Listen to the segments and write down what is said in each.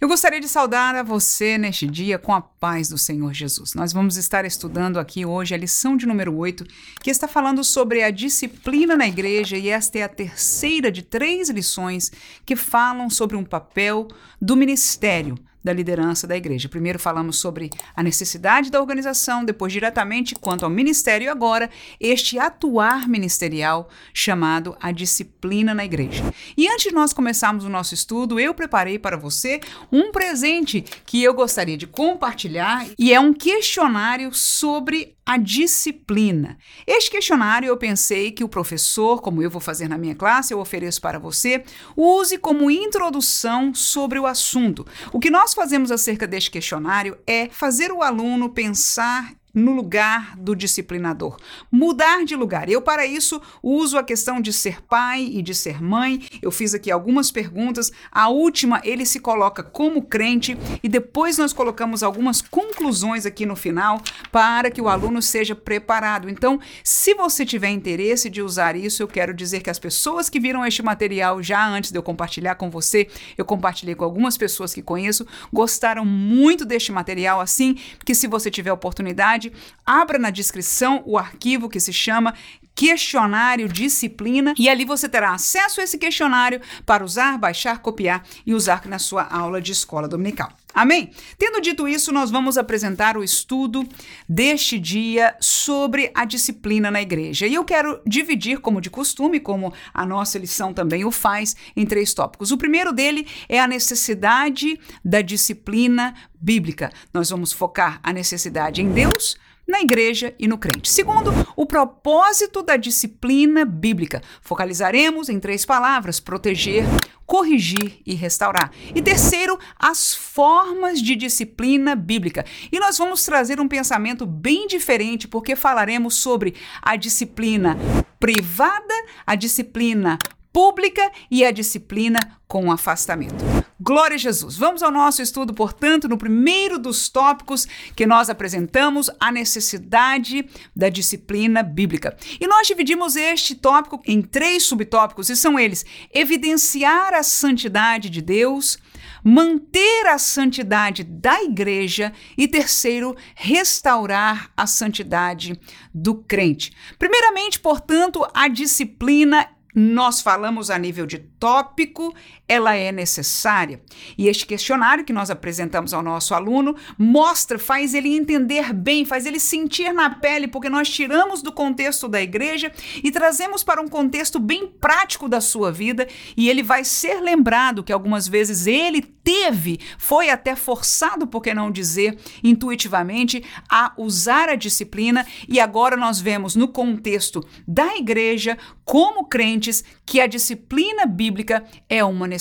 Eu gostaria de saudar a você neste dia com a paz do Senhor Jesus. Nós vamos estar estudando aqui hoje a lição de número 8, que está falando sobre a disciplina na igreja, e esta é a terceira de três lições que falam sobre um papel do ministério da liderança da igreja. Primeiro falamos sobre a necessidade da organização, depois diretamente quanto ao ministério e agora este atuar ministerial chamado a disciplina na igreja. E antes de nós começarmos o nosso estudo, eu preparei para você um presente que eu gostaria de compartilhar e é um questionário sobre a disciplina. Este questionário eu pensei que o professor, como eu vou fazer na minha classe, eu ofereço para você, use como introdução sobre o assunto. O que nós fazemos acerca deste questionário é fazer o aluno pensar no lugar do disciplinador. Mudar de lugar. Eu, para isso, uso a questão de ser pai e de ser mãe. Eu fiz aqui algumas perguntas. A última, ele se coloca como crente e depois nós colocamos algumas conclusões aqui no final para que o aluno seja preparado. Então, se você tiver interesse de usar isso, eu quero dizer que as pessoas que viram este material já antes de eu compartilhar com você, eu compartilhei com algumas pessoas que conheço, gostaram muito deste material, assim que se você tiver oportunidade, abra na descrição o arquivo que se chama questionário disciplina e ali você terá acesso a esse questionário para usar, baixar, copiar e usar na sua aula de escola dominical. Amém? Tendo dito isso, nós vamos apresentar o estudo deste dia sobre a disciplina na igreja. E eu quero dividir, como de costume, como a nossa lição também o faz, em três tópicos. O primeiro dele é a necessidade da disciplina bíblica. Nós vamos focar a necessidade em Deus, na igreja e no crente. Segundo, o propósito da disciplina bíblica. Focalizaremos em três palavras: proteger, corrigir e restaurar. E terceiro, as formas de disciplina bíblica. E nós vamos trazer um pensamento bem diferente, porque falaremos sobre a disciplina privada, a disciplina pública e a disciplina com afastamento. Glória a Jesus. Vamos ao nosso estudo, portanto, no primeiro dos tópicos que nós apresentamos, a necessidade da disciplina bíblica. E nós dividimos este tópico em três subtópicos, e são eles: evidenciar a santidade de Deus, manter a santidade da igreja e terceiro, restaurar a santidade do crente. Primeiramente, portanto, a disciplina nós falamos a nível de tópico, ela é necessária. E este questionário que nós apresentamos ao nosso aluno mostra, faz ele entender bem, faz ele sentir na pele, porque nós tiramos do contexto da igreja e trazemos para um contexto bem prático da sua vida, e ele vai ser lembrado que algumas vezes ele teve, foi até forçado, por que não dizer, intuitivamente, a usar a disciplina, e agora nós vemos no contexto da igreja, como crentes, que a disciplina bíblica é uma necessidade.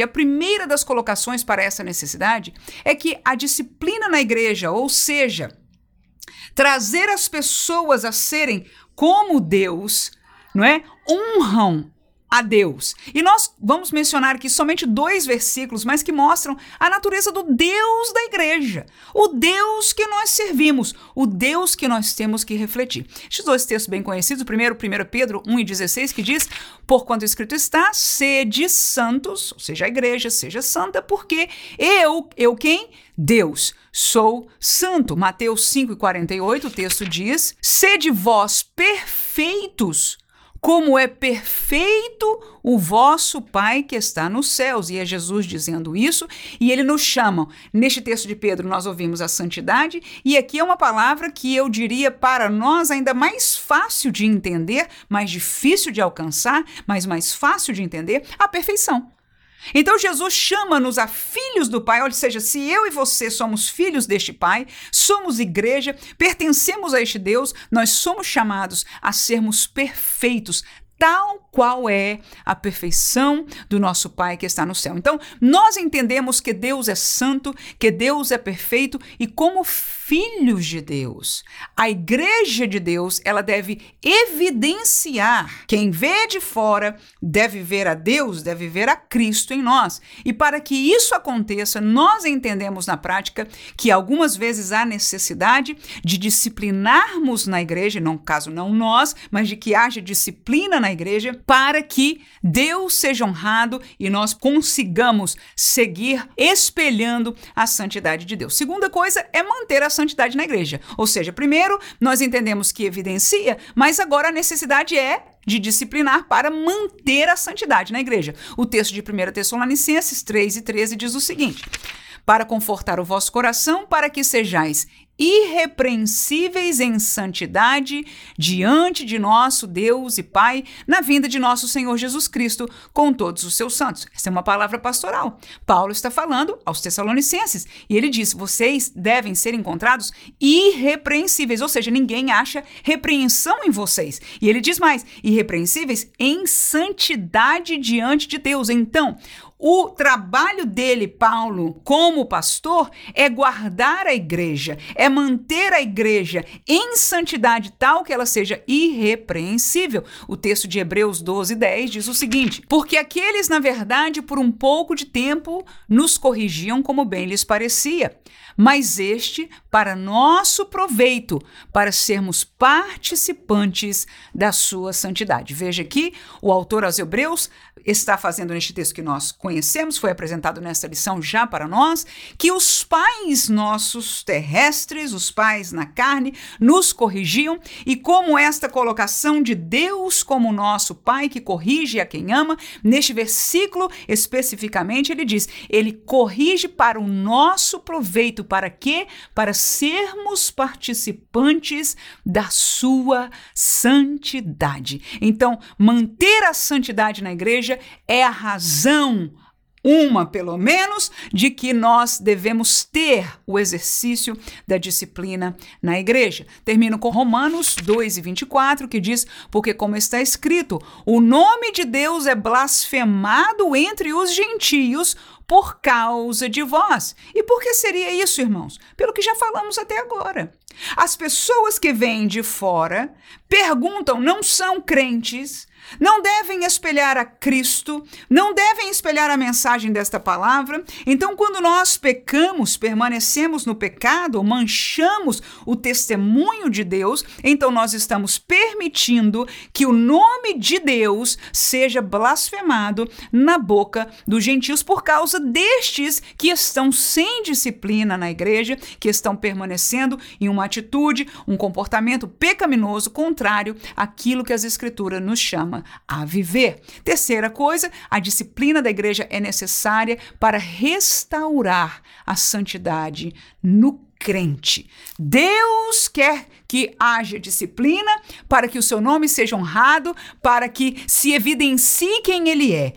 E a primeira das colocações para essa necessidade é que a disciplina na igreja, ou seja, trazer as pessoas a serem como Deus, não é? Honram a Deus. E nós vamos mencionar aqui somente dois versículos, mas que mostram a natureza do Deus da igreja, o Deus que nós servimos, o Deus que nós temos que refletir. Estes dois textos bem conhecidos, o primeiro, 1 Pedro 1 e 16, que diz: Por quanto escrito está, sede santos, ou seja, a igreja seja santa, porque eu, eu quem? Deus, sou santo. Mateus 5 e 48, o texto diz: Sede vós perfeitos como é perfeito o vosso Pai que está nos céus. E é Jesus dizendo isso, e ele nos chama. Neste texto de Pedro, nós ouvimos a santidade, e aqui é uma palavra que eu diria para nós ainda mais fácil de entender, mais difícil de alcançar, mas mais fácil de entender a perfeição. Então Jesus chama-nos a filhos do Pai, ou seja, se eu e você somos filhos deste Pai, somos igreja, pertencemos a este Deus, nós somos chamados a sermos perfeitos, tal qual é a perfeição do nosso Pai que está no céu. Então, nós entendemos que Deus é santo, que Deus é perfeito e como filhos de Deus, a igreja de Deus, ela deve evidenciar. Quem vê de fora deve ver a Deus, deve ver a Cristo em nós. E para que isso aconteça, nós entendemos na prática que algumas vezes há necessidade de disciplinarmos na igreja, não caso não nós, mas de que haja disciplina na na igreja para que Deus seja honrado e nós consigamos seguir espelhando a santidade de Deus. Segunda coisa é manter a santidade na igreja. Ou seja, primeiro, nós entendemos que evidencia, mas agora a necessidade é de disciplinar para manter a santidade na igreja. O texto de 1 Tessalonicenses 3 e 13 diz o seguinte: Para confortar o vosso coração, para que sejais irrepreensíveis em santidade diante de nosso Deus e Pai, na vinda de nosso Senhor Jesus Cristo com todos os seus santos. Essa é uma palavra pastoral. Paulo está falando aos Tessalonicenses e ele diz: vocês devem ser encontrados irrepreensíveis, ou seja, ninguém acha repreensão em vocês. E ele diz mais: irrepreensíveis em santidade diante de Deus. Então, o trabalho dele, Paulo, como pastor, é guardar a igreja, é manter a igreja em santidade tal que ela seja irrepreensível. O texto de Hebreus 12, 10 diz o seguinte: Porque aqueles, na verdade, por um pouco de tempo, nos corrigiam como bem lhes parecia mas este para nosso proveito, para sermos participantes da sua santidade. Veja aqui, o autor aos Hebreus está fazendo neste texto que nós conhecemos, foi apresentado nesta lição já para nós, que os pais nossos terrestres, os pais na carne, nos corrigiam, e como esta colocação de Deus como nosso pai que corrige a quem ama, neste versículo especificamente ele diz: ele corrige para o nosso proveito para quê? Para sermos participantes da sua santidade. Então, manter a santidade na igreja é a razão uma, pelo menos, de que nós devemos ter o exercício da disciplina na igreja. Termino com Romanos 2 e 24, que diz: Porque, como está escrito, o nome de Deus é blasfemado entre os gentios por causa de vós. E por que seria isso, irmãos? Pelo que já falamos até agora. As pessoas que vêm de fora perguntam, não são crentes, não devem espelhar a Cristo, não devem espelhar a mensagem desta palavra. Então, quando nós pecamos, permanecemos no pecado, manchamos o testemunho de Deus, então nós estamos permitindo que o nome de Deus seja blasfemado na boca dos gentios por causa destes que estão sem disciplina na igreja, que estão permanecendo em uma atitude, um comportamento pecaminoso contrário àquilo que as escrituras nos chama a viver. Terceira coisa, a disciplina da igreja é necessária para restaurar a santidade no crente. Deus quer que haja disciplina para que o seu nome seja honrado, para que se evidencie quem ele é.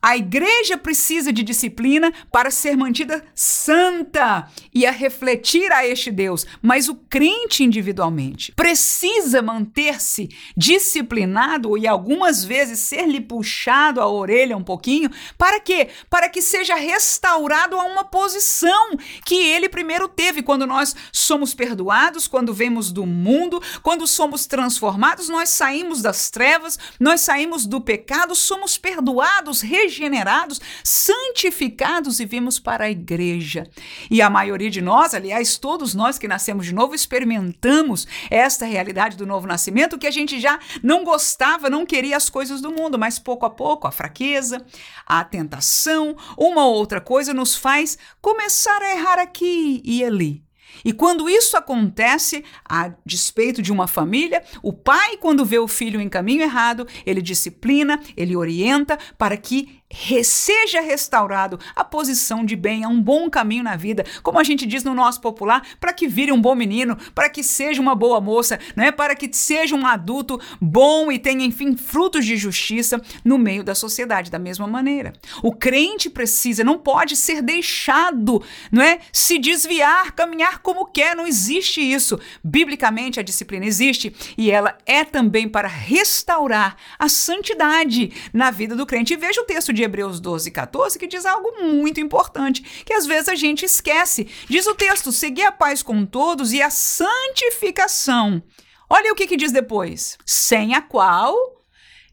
A igreja precisa de disciplina para ser mantida santa e a refletir a este Deus, mas o crente individualmente precisa manter-se disciplinado e algumas vezes ser-lhe puxado a orelha um pouquinho, para quê? Para que seja restaurado a uma posição que ele primeiro teve quando nós somos perdoados, quando vemos do mundo, quando somos transformados, nós saímos das trevas, nós saímos do pecado, somos perdoados, regenerados regenerados, santificados e vimos para a igreja. E a maioria de nós, aliás, todos nós que nascemos de novo, experimentamos esta realidade do novo nascimento que a gente já não gostava, não queria as coisas do mundo, mas pouco a pouco a fraqueza, a tentação, uma ou outra coisa nos faz começar a errar aqui e ali. E quando isso acontece, a despeito de uma família, o pai, quando vê o filho em caminho errado, ele disciplina, ele orienta para que seja restaurado a posição de bem, a um bom caminho na vida, como a gente diz no nosso popular, para que vire um bom menino, para que seja uma boa moça, né? para que seja um adulto bom e tenha, enfim, frutos de justiça no meio da sociedade, da mesma maneira. O crente precisa, não pode ser deixado, não é? Se desviar, caminhar como quer, não existe isso. Biblicamente a disciplina existe e ela é também para restaurar a santidade na vida do crente. E veja o texto de Hebreus 12, 14, que diz algo muito importante, que às vezes a gente esquece. Diz o texto: seguir a paz com todos e a santificação. Olha o que, que diz depois: sem a qual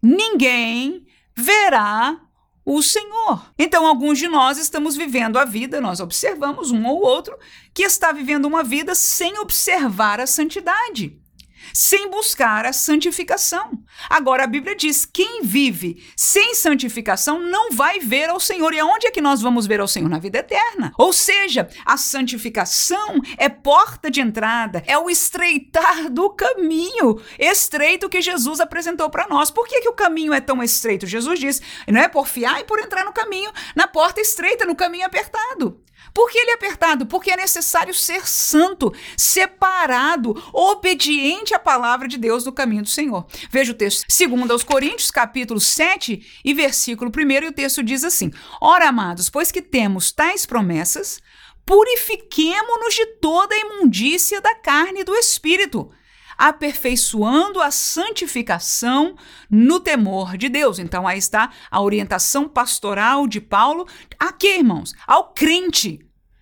ninguém verá o Senhor. Então, alguns de nós estamos vivendo a vida, nós observamos um ou outro que está vivendo uma vida sem observar a santidade. Sem buscar a santificação. Agora a Bíblia diz: quem vive sem santificação não vai ver ao Senhor. E aonde é que nós vamos ver ao Senhor? Na vida eterna. Ou seja, a santificação é porta de entrada, é o estreitar do caminho estreito que Jesus apresentou para nós. Por que, que o caminho é tão estreito? Jesus diz: não é por fiar e por entrar no caminho, na porta estreita, no caminho apertado. Por que ele é apertado? Porque é necessário ser santo, separado, obediente à palavra de Deus no caminho do Senhor. Veja o texto, segundo aos Coríntios, capítulo 7 e versículo 1, e o texto diz assim: Ora, amados, pois que temos tais promessas, purifiquemo-nos de toda a imundícia da carne e do espírito aperfeiçoando a santificação no temor de Deus. Então aí está a orientação pastoral de Paulo a quê, irmãos? Ao crente.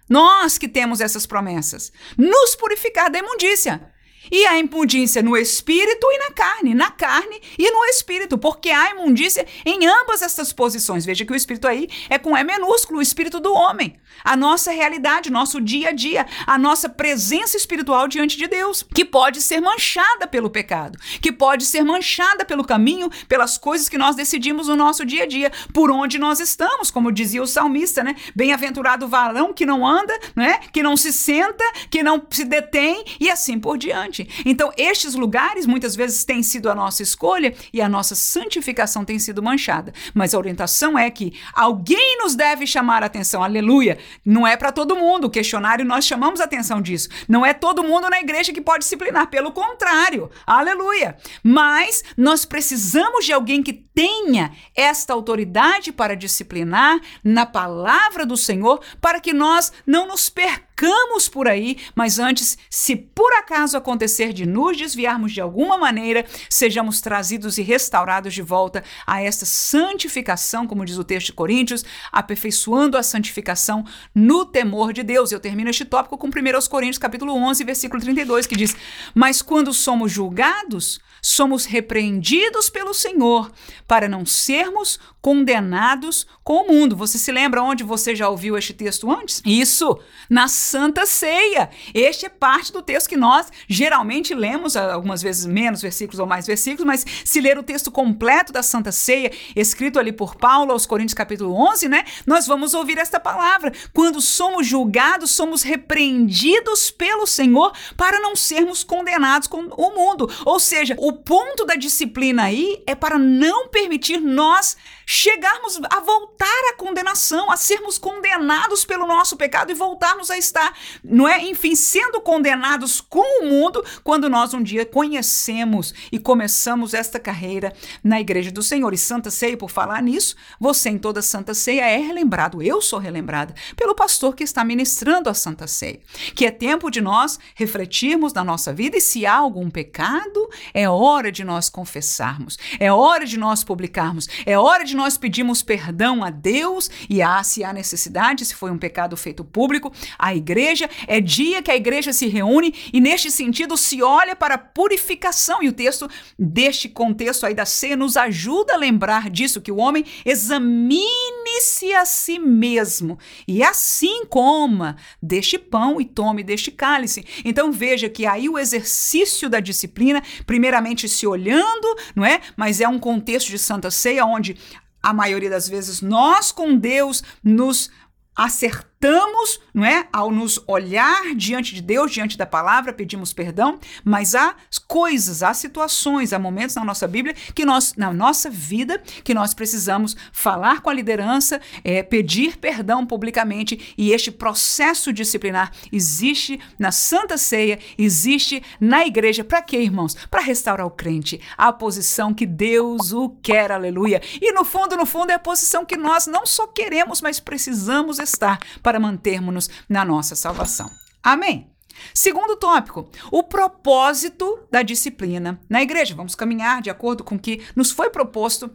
Nós que temos essas promessas, nos purificar da imundícia. E a imundícia no espírito e na carne, na carne e no espírito, porque há imundícia em ambas essas posições. Veja que o espírito aí é com E minúsculo, o espírito do homem. A nossa realidade, nosso dia a dia, a nossa presença espiritual diante de Deus, que pode ser manchada pelo pecado, que pode ser manchada pelo caminho, pelas coisas que nós decidimos no nosso dia a dia, por onde nós estamos, como dizia o salmista, né? Bem-aventurado o varão que não anda, né? Que não se senta, que não se detém e assim por diante. Então, estes lugares muitas vezes têm sido a nossa escolha e a nossa santificação tem sido manchada. Mas a orientação é que alguém nos deve chamar a atenção. Aleluia! Não é para todo mundo. O questionário nós chamamos a atenção disso. Não é todo mundo na igreja que pode disciplinar, pelo contrário. Aleluia! Mas nós precisamos de alguém que tenha esta autoridade para disciplinar na palavra do Senhor, para que nós não nos percamos por aí, mas antes, se por acaso acontecer de nos desviarmos de alguma maneira, sejamos trazidos e restaurados de volta a esta santificação, como diz o texto de Coríntios, aperfeiçoando a santificação no temor de Deus. Eu termino este tópico com 1 Coríntios capítulo 11, versículo 32, que diz: "Mas quando somos julgados, somos repreendidos pelo Senhor para não sermos condenados com o mundo. Você se lembra onde você já ouviu este texto antes? Isso, na Santa Ceia. Este é parte do texto que nós geralmente lemos, algumas vezes menos versículos ou mais versículos, mas se ler o texto completo da Santa Ceia, escrito ali por Paulo aos Coríntios capítulo 11, né? Nós vamos ouvir esta palavra. Quando somos julgados, somos repreendidos pelo Senhor para não sermos condenados com o mundo. Ou seja, o ponto da disciplina aí é para não permitir nós chegarmos a voltar à condenação, a sermos condenados pelo nosso pecado e voltarmos a estar, não é? Enfim, sendo condenados com o mundo quando nós um dia conhecemos e começamos esta carreira na igreja do Senhor. E Santa Ceia, por falar nisso, você em toda Santa Ceia é relembrado, eu sou relembrada pelo pastor que está ministrando a Santa Ceia, que é tempo de nós refletirmos na nossa vida e se há algum pecado, é hora de nós confessarmos, é hora de nós publicarmos, é hora de nós pedirmos perdão a Deus e há, se há necessidade, se foi um pecado feito público, a igreja, é dia que a igreja se reúne e, neste sentido, se olha para a purificação. E o texto deste contexto aí da ceia nos ajuda a lembrar disso, que o homem examine-se a si mesmo e assim coma deste pão e tome deste cálice. Então veja que aí o exercício da disciplina, primeiramente se olhando, não é? Mas é um contexto de Santa Ceia onde a maioria das vezes nós com Deus nos acertamos tentamos, não é, ao nos olhar diante de Deus, diante da palavra, pedimos perdão, mas há coisas, há situações, há momentos na nossa Bíblia que nós, na nossa vida, que nós precisamos falar com a liderança, é, pedir perdão publicamente e este processo disciplinar existe na Santa Ceia, existe na igreja. Para quê, irmãos? Para restaurar o crente, a posição que Deus o quer, aleluia. E no fundo, no fundo, é a posição que nós não só queremos, mas precisamos estar para para mantermos-nos na nossa salvação. Amém. Segundo tópico, o propósito da disciplina na igreja. Vamos caminhar de acordo com o que nos foi proposto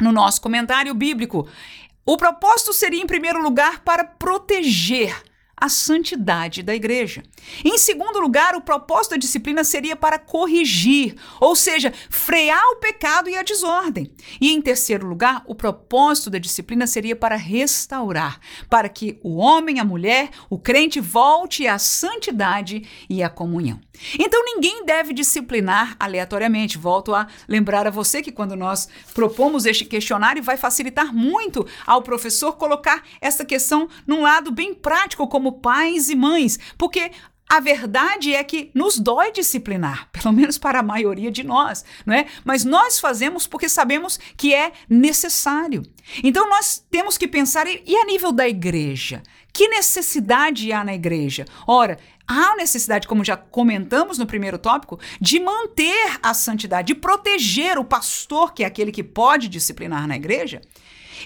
no nosso comentário bíblico. O propósito seria, em primeiro lugar, para proteger a santidade da igreja. Em segundo lugar, o propósito da disciplina seria para corrigir, ou seja, frear o pecado e a desordem. E em terceiro lugar, o propósito da disciplina seria para restaurar, para que o homem, a mulher, o crente volte à santidade e à comunhão. Então ninguém deve disciplinar aleatoriamente. Volto a lembrar a você que quando nós propomos este questionário, vai facilitar muito ao professor colocar essa questão num lado bem prático, como pais e mães, porque a verdade é que nos dói disciplinar, pelo menos para a maioria de nós, não é? Mas nós fazemos porque sabemos que é necessário. Então nós temos que pensar e a nível da igreja, que necessidade há na igreja? Ora, há necessidade, como já comentamos no primeiro tópico, de manter a santidade, de proteger o pastor, que é aquele que pode disciplinar na igreja,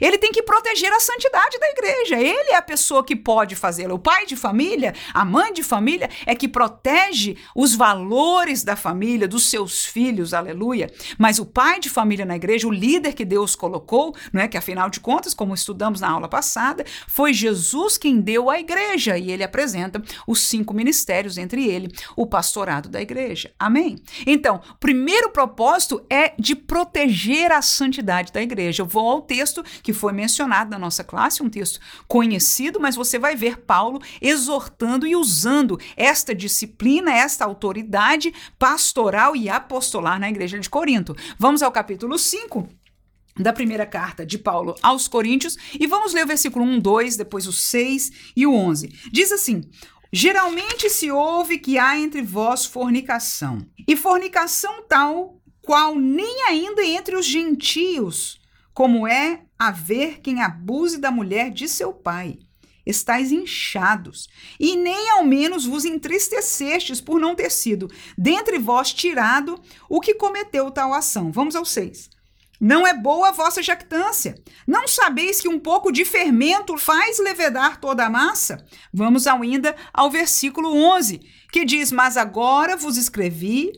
ele tem que proteger a santidade da igreja. Ele é a pessoa que pode fazê-lo. O pai de família, a mãe de família, é que protege os valores da família, dos seus filhos, aleluia. Mas o pai de família na igreja, o líder que Deus colocou, não é que afinal de contas, como estudamos na aula passada, foi Jesus quem deu a igreja e ele apresenta os cinco ministérios, entre ele o pastorado da igreja. Amém? Então, o primeiro propósito é de proteger a santidade da igreja. Eu vou ao texto que foi mencionado na nossa classe, um texto conhecido, mas você vai ver Paulo exortando e usando esta disciplina, esta autoridade pastoral e apostolar na igreja de Corinto. Vamos ao capítulo 5 da primeira carta de Paulo aos Coríntios e vamos ler o versículo 1, 2, depois o 6 e o 11. Diz assim: Geralmente se ouve que há entre vós fornicação, e fornicação tal qual nem ainda entre os gentios, como é haver quem abuse da mulher de seu pai. Estais inchados, e nem ao menos vos entristecestes por não ter sido dentre vós tirado o que cometeu tal ação. Vamos ao 6. Não é boa a vossa jactância. Não sabeis que um pouco de fermento faz levedar toda a massa? Vamos ainda ao versículo 11, que diz: Mas agora vos escrevi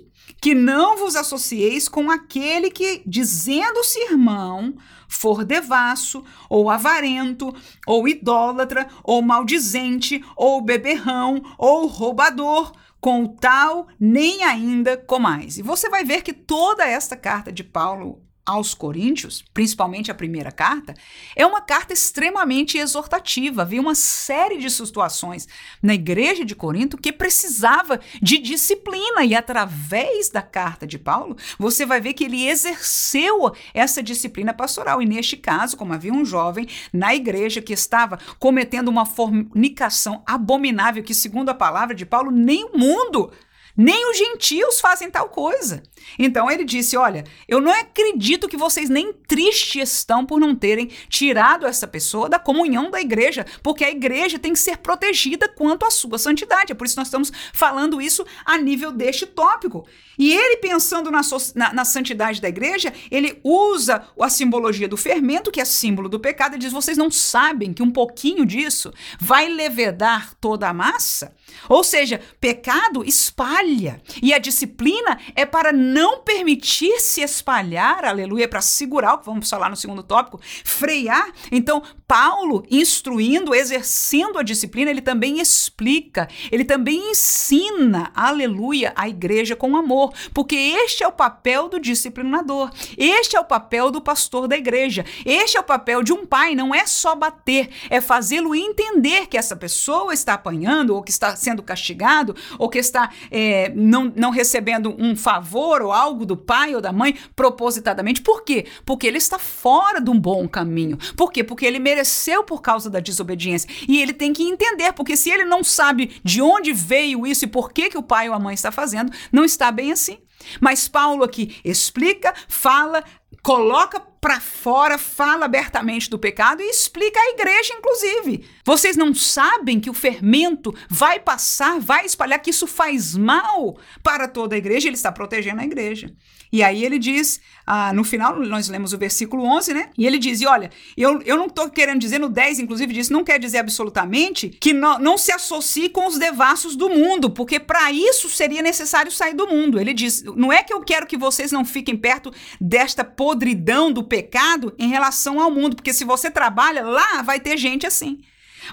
que não vos associeis com aquele que, dizendo-se irmão, for devasso, ou avarento, ou idólatra, ou maldizente, ou beberrão, ou roubador, com o tal nem ainda comais. E você vai ver que toda esta carta de Paulo aos Coríntios, principalmente a primeira carta, é uma carta extremamente exortativa. Havia uma série de situações na igreja de Corinto que precisava de disciplina, e através da carta de Paulo, você vai ver que ele exerceu essa disciplina pastoral. E neste caso, como havia um jovem na igreja que estava cometendo uma fornicação abominável, que, segundo a palavra de Paulo, nem o mundo nem os gentios fazem tal coisa. Então ele disse: Olha, eu não acredito que vocês nem tristes estão por não terem tirado essa pessoa da comunhão da igreja, porque a igreja tem que ser protegida quanto à sua santidade. É por isso que nós estamos falando isso a nível deste tópico. E ele, pensando na, na, na santidade da igreja, ele usa a simbologia do fermento, que é símbolo do pecado, e diz: Vocês não sabem que um pouquinho disso vai levedar toda a massa? Ou seja, pecado espalha. E a disciplina é para não permitir se espalhar, aleluia, para segurar, o que vamos falar no segundo tópico, frear. Então, Paulo, instruindo, exercendo a disciplina, ele também explica, ele também ensina, aleluia, a igreja com amor, porque este é o papel do disciplinador, este é o papel do pastor da igreja, este é o papel de um pai, não é só bater, é fazê-lo entender que essa pessoa está apanhando ou que está sendo castigado ou que está é, não, não recebendo um favor ou algo do pai ou da mãe propositadamente. Por quê? Porque ele está fora de um bom caminho. Por quê? Porque ele mereceu por causa da desobediência. E ele tem que entender, porque se ele não sabe de onde veio isso e por que, que o pai ou a mãe está fazendo, não está bem assim. Mas Paulo aqui explica, fala, coloca para fora, fala abertamente do pecado e explica à igreja, inclusive. Vocês não sabem que o fermento vai passar, vai espalhar, que isso faz mal para toda a igreja? Ele está protegendo a igreja. E aí ele diz, ah, no final, nós lemos o versículo 11, né? E ele diz: e olha, eu, eu não estou querendo dizer, no 10, inclusive, disso, não quer dizer absolutamente que não, não se associe com os devassos do mundo, porque para isso seria necessário sair do mundo. Ele diz: não é que eu quero que vocês não fiquem perto desta podridão do pecado em relação ao mundo, porque se você trabalha lá, vai ter gente assim.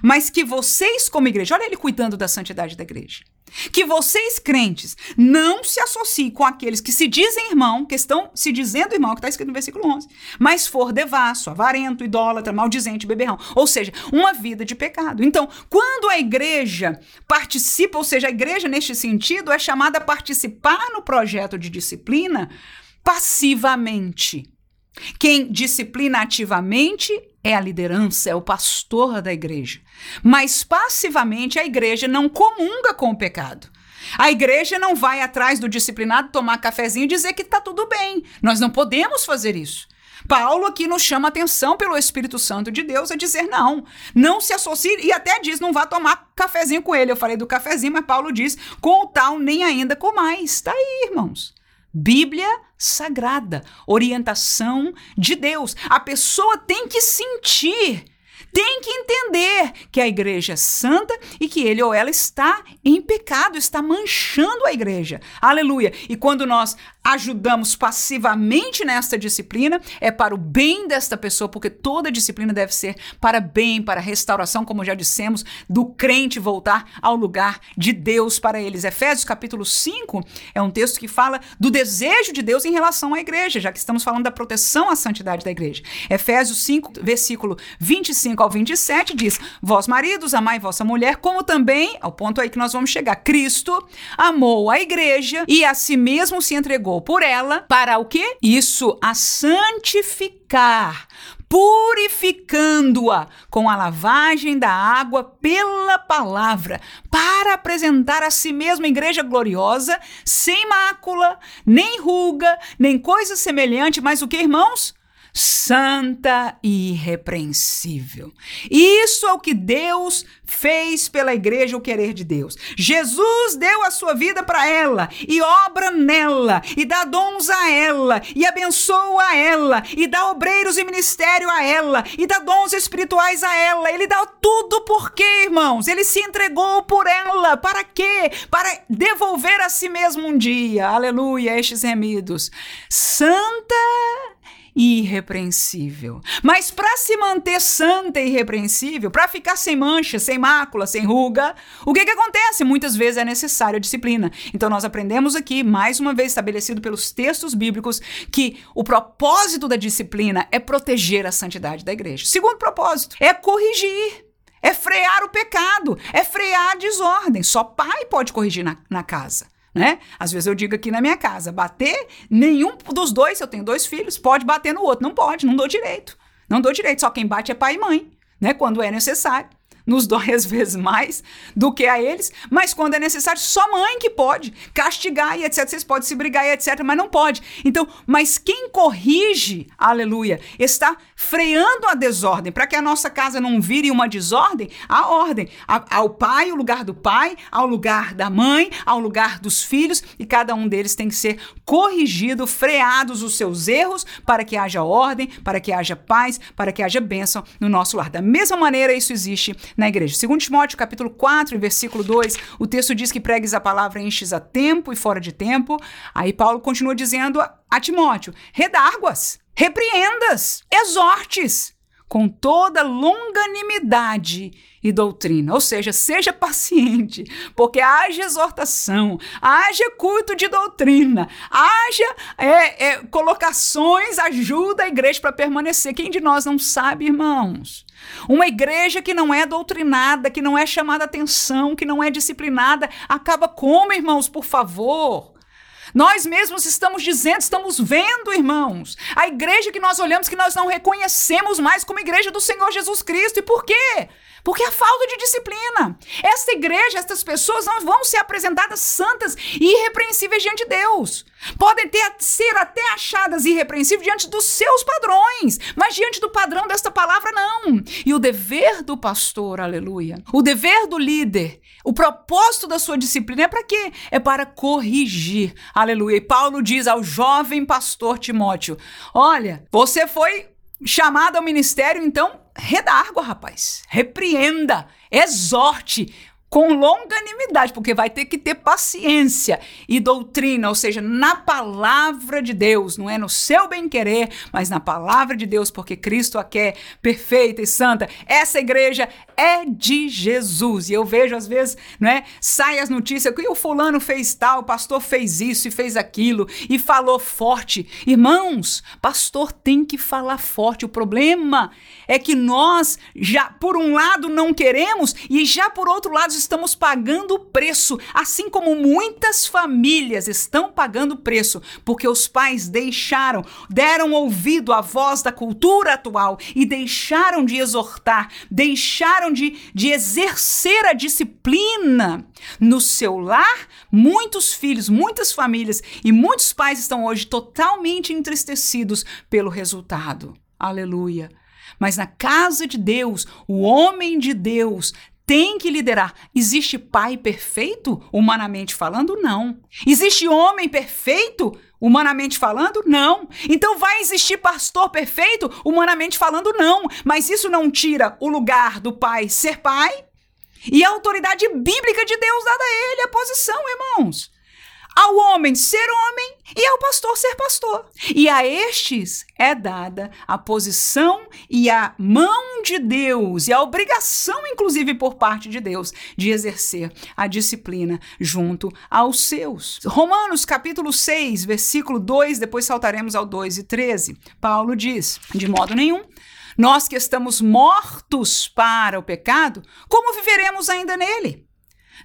Mas que vocês, como igreja, olha ele cuidando da santidade da igreja. Que vocês, crentes, não se associem com aqueles que se dizem irmão, que estão se dizendo irmão, que está escrito no versículo 11, mas for devasso, avarento, idólatra, maldizente, beberrão. Ou seja, uma vida de pecado. Então, quando a igreja participa, ou seja, a igreja neste sentido é chamada a participar no projeto de disciplina passivamente. Quem disciplina ativamente é a liderança, é o pastor da igreja. Mas passivamente a igreja não comunga com o pecado. A igreja não vai atrás do disciplinado tomar cafezinho e dizer que está tudo bem. Nós não podemos fazer isso. Paulo aqui nos chama atenção pelo Espírito Santo de Deus a dizer não, não se associe e até diz não vá tomar cafezinho com ele. Eu falei do cafezinho, mas Paulo diz com o tal nem ainda com mais. Está aí, irmãos. Bíblia sagrada, orientação de Deus. A pessoa tem que sentir tem que entender que a igreja é santa e que ele ou ela está em pecado, está manchando a igreja. Aleluia. E quando nós ajudamos passivamente nesta disciplina, é para o bem desta pessoa, porque toda disciplina deve ser para bem, para restauração, como já dissemos, do crente voltar ao lugar de Deus para eles. Efésios capítulo 5 é um texto que fala do desejo de Deus em relação à igreja, já que estamos falando da proteção à santidade da igreja. Efésios 5, versículo 25 ao 27 diz: Vós maridos, amai vossa mulher, como também, ao ponto aí que nós vamos chegar, Cristo amou a igreja e a si mesmo se entregou por ela para o quê? Isso a santificar, purificando-a com a lavagem da água pela palavra, para apresentar a si mesma igreja gloriosa, sem mácula, nem ruga, nem coisa semelhante, mas o que, irmãos? Santa e irrepreensível. Isso é o que Deus fez pela igreja, o querer de Deus. Jesus deu a sua vida para ela e obra nela e dá dons a ela e abençoa ela e dá obreiros e ministério a ela e dá dons espirituais a ela. Ele dá tudo por quê, irmãos? Ele se entregou por ela. Para quê? Para devolver a si mesmo um dia. Aleluia, estes remidos. Santa irrepreensível. Mas para se manter santa e irrepreensível, para ficar sem mancha, sem mácula, sem ruga, o que, que acontece? Muitas vezes é necessário a disciplina. Então nós aprendemos aqui, mais uma vez estabelecido pelos textos bíblicos, que o propósito da disciplina é proteger a santidade da igreja. Segundo propósito é corrigir. É frear o pecado, é frear a desordem. Só pai pode corrigir na, na casa né? Às vezes eu digo aqui na minha casa, bater nenhum dos dois, eu tenho dois filhos, pode bater no outro, não pode, não dou direito. Não dou direito, só quem bate é pai e mãe, né? Quando é necessário nos dói às vezes mais do que a eles, mas quando é necessário, só mãe que pode castigar e etc. Vocês podem se brigar e etc., mas não pode. Então, mas quem corrige, aleluia, está freando a desordem, para que a nossa casa não vire uma desordem, a ordem. ao pai, o lugar do pai, ao lugar da mãe, ao lugar dos filhos, e cada um deles tem que ser corrigido, freados os seus erros, para que haja ordem, para que haja paz, para que haja bênção no nosso lar. Da mesma maneira, isso existe na igreja. Segundo Timóteo, capítulo 4, versículo 2, o texto diz que pregues a palavra enches a tempo e fora de tempo. Aí Paulo continua dizendo a, Timóteo: redarguas, repreendas, exortes com toda longanimidade e doutrina. Ou seja, seja paciente, porque haja exortação, haja culto de doutrina, haja é, é, colocações, ajuda a igreja para permanecer. Quem de nós não sabe, irmãos? Uma igreja que não é doutrinada, que não é chamada atenção, que não é disciplinada, acaba como, irmãos, por favor? Nós mesmos estamos dizendo, estamos vendo, irmãos, a igreja que nós olhamos que nós não reconhecemos mais como igreja do Senhor Jesus Cristo. E por quê? Porque a falta de disciplina. Esta igreja, estas pessoas não vão ser apresentadas santas e irrepreensíveis diante de Deus. Podem ter, ser até achadas irrepreensíveis diante dos seus padrões, mas diante do padrão desta palavra, não. E o dever do pastor, aleluia, o dever do líder, o propósito da sua disciplina é para quê? É para corrigir, aleluia. E Paulo diz ao jovem pastor Timóteo: Olha, você foi chamado ao ministério, então redargua, rapaz. Repreenda, exorte, com longanimidade, porque vai ter que ter paciência e doutrina, ou seja, na palavra de Deus, não é no seu bem-querer, mas na palavra de Deus, porque Cristo a quer perfeita e santa. Essa igreja é de Jesus. E eu vejo às vezes, não é, sai as notícias que o fulano fez tal, o pastor fez isso e fez aquilo e falou forte. Irmãos, pastor tem que falar forte. O problema é que nós já por um lado não queremos e já por outro lado estamos pagando o preço, assim como muitas famílias estão pagando o preço, porque os pais deixaram, deram ouvido à voz da cultura atual e deixaram de exortar, deixaram de, de exercer a disciplina no seu lar. Muitos filhos, muitas famílias e muitos pais estão hoje totalmente entristecidos pelo resultado. Aleluia. Mas na casa de Deus, o homem de Deus tem que liderar. Existe pai perfeito, humanamente falando? Não. Existe homem perfeito, humanamente falando? Não. Então vai existir pastor perfeito, humanamente falando? Não. Mas isso não tira o lugar do pai ser pai e a autoridade bíblica de Deus dada a ele, a posição, irmãos ao homem ser homem e ao pastor ser pastor. E a estes é dada a posição e a mão de Deus e a obrigação, inclusive por parte de Deus, de exercer a disciplina junto aos seus. Romanos capítulo 6, versículo 2, depois saltaremos ao 2 e 13. Paulo diz: De modo nenhum. Nós que estamos mortos para o pecado, como viveremos ainda nele?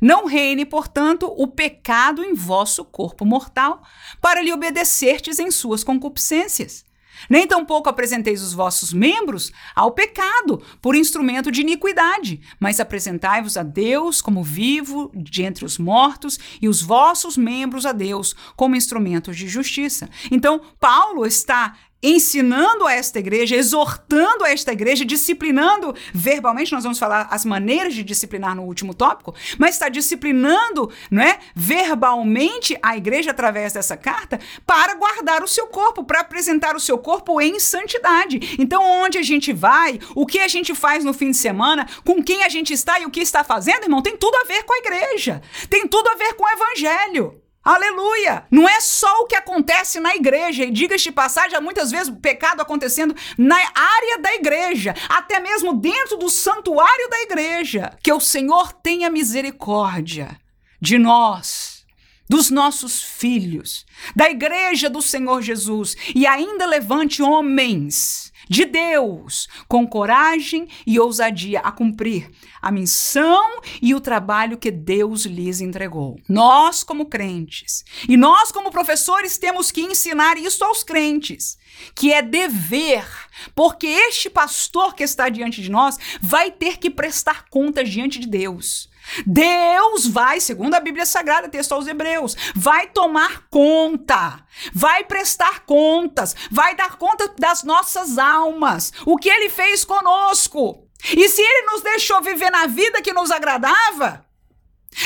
Não reine, portanto, o pecado em vosso corpo mortal, para lhe obedecertes em suas concupiscências. Nem tampouco apresenteis os vossos membros ao pecado por instrumento de iniquidade, mas apresentai-vos a Deus como vivo de entre os mortos e os vossos membros a Deus como instrumentos de justiça. Então, Paulo está ensinando a esta igreja, exortando a esta igreja, disciplinando verbalmente, nós vamos falar as maneiras de disciplinar no último tópico, mas está disciplinando, não é, verbalmente a igreja através dessa carta para guardar o seu corpo, para apresentar o seu corpo em santidade. Então, onde a gente vai, o que a gente faz no fim de semana, com quem a gente está e o que está fazendo, irmão, tem tudo a ver com a igreja. Tem tudo a ver com o evangelho. Aleluia! Não é só o que acontece na igreja, e diga de passagem, há muitas vezes pecado acontecendo na área da igreja, até mesmo dentro do santuário da igreja. Que o Senhor tenha misericórdia de nós, dos nossos filhos, da igreja do Senhor Jesus, e ainda levante homens de Deus, com coragem e ousadia a cumprir a missão e o trabalho que Deus lhes entregou. Nós, como crentes, e nós, como professores, temos que ensinar isso aos crentes, que é dever, porque este pastor que está diante de nós vai ter que prestar contas diante de Deus. Deus vai, segundo a Bíblia Sagrada, texto aos Hebreus, vai tomar conta, vai prestar contas, vai dar conta das nossas almas, o que ele fez conosco. E se ele nos deixou viver na vida que nos agradava,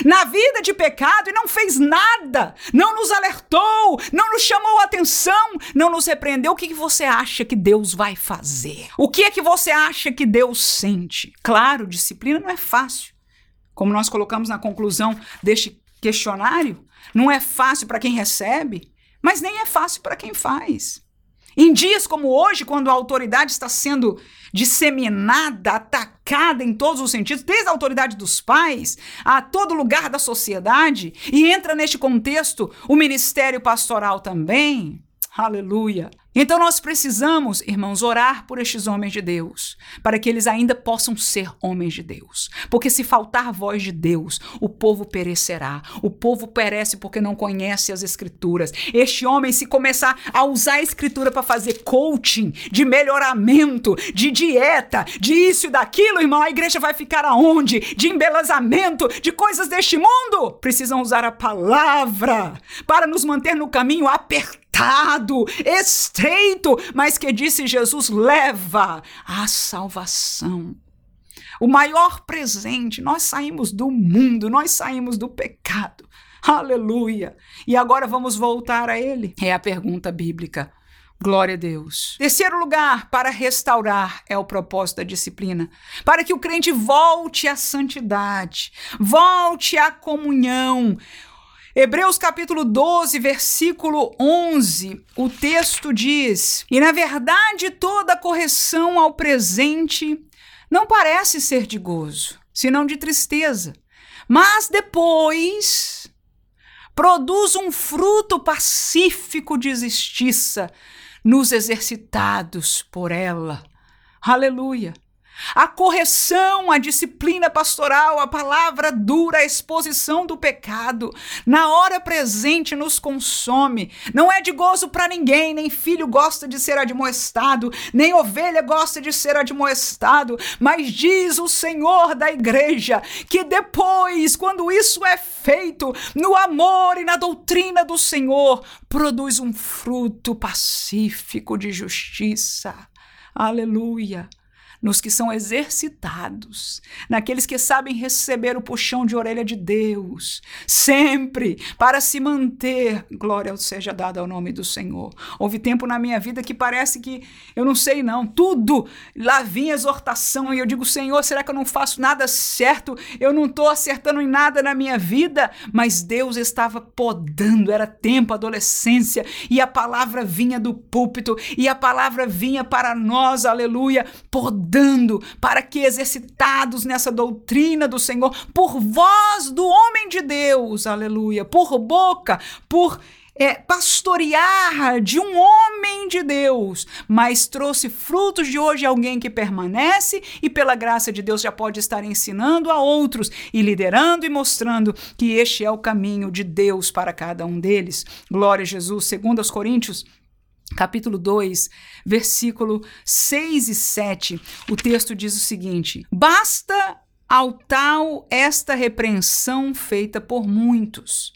na vida de pecado e não fez nada, não nos alertou, não nos chamou a atenção, não nos repreendeu, o que, que você acha que Deus vai fazer? O que é que você acha que Deus sente? Claro, disciplina não é fácil como nós colocamos na conclusão deste questionário, não é fácil para quem recebe, mas nem é fácil para quem faz. Em dias como hoje, quando a autoridade está sendo disseminada, atacada em todos os sentidos, desde a autoridade dos pais a todo lugar da sociedade, e entra neste contexto o ministério pastoral também, aleluia. Então nós precisamos, irmãos, orar por estes homens de Deus, para que eles ainda possam ser homens de Deus. Porque se faltar voz de Deus, o povo perecerá. O povo perece porque não conhece as escrituras. Este homem se começar a usar a escritura para fazer coaching, de melhoramento, de dieta, de isso e daquilo, irmão, a igreja vai ficar aonde? De embelezamento, de coisas deste mundo. Precisam usar a palavra para nos manter no caminho apertado estreito, mas que disse Jesus leva a salvação. O maior presente, nós saímos do mundo, nós saímos do pecado. Aleluia! E agora vamos voltar a ele. É a pergunta bíblica: Glória a Deus. Terceiro lugar, para restaurar é o propósito da disciplina. Para que o crente volte à santidade, volte à comunhão. Hebreus capítulo 12, versículo 11, o texto diz: E na verdade toda correção ao presente não parece ser de gozo, senão de tristeza. Mas depois produz um fruto pacífico de justiça nos exercitados por ela. Aleluia! A correção, a disciplina pastoral, a palavra dura, a exposição do pecado, na hora presente nos consome. Não é de gozo para ninguém, nem filho gosta de ser admoestado, nem ovelha gosta de ser admoestado, mas diz o Senhor da igreja que depois, quando isso é feito no amor e na doutrina do Senhor, produz um fruto pacífico de justiça. Aleluia nos que são exercitados, naqueles que sabem receber o puxão de orelha de Deus, sempre para se manter. Glória seja dada ao nome do Senhor. Houve tempo na minha vida que parece que eu não sei não, tudo lá vinha exortação e eu digo, Senhor, será que eu não faço nada certo? Eu não estou acertando em nada na minha vida, mas Deus estava podando, era tempo, adolescência, e a palavra vinha do púlpito e a palavra vinha para nós, aleluia, podando dando para que, exercitados nessa doutrina do Senhor, por voz do homem de Deus, aleluia, por boca, por é, pastorear de um homem de Deus, mas trouxe frutos de hoje alguém que permanece e, pela graça de Deus, já pode estar ensinando a outros e liderando e mostrando que este é o caminho de Deus para cada um deles. Glória a Jesus. Segundo aos Coríntios capítulo 2, versículo 6 e 7, o texto diz o seguinte: Basta ao tal esta repreensão feita por muitos.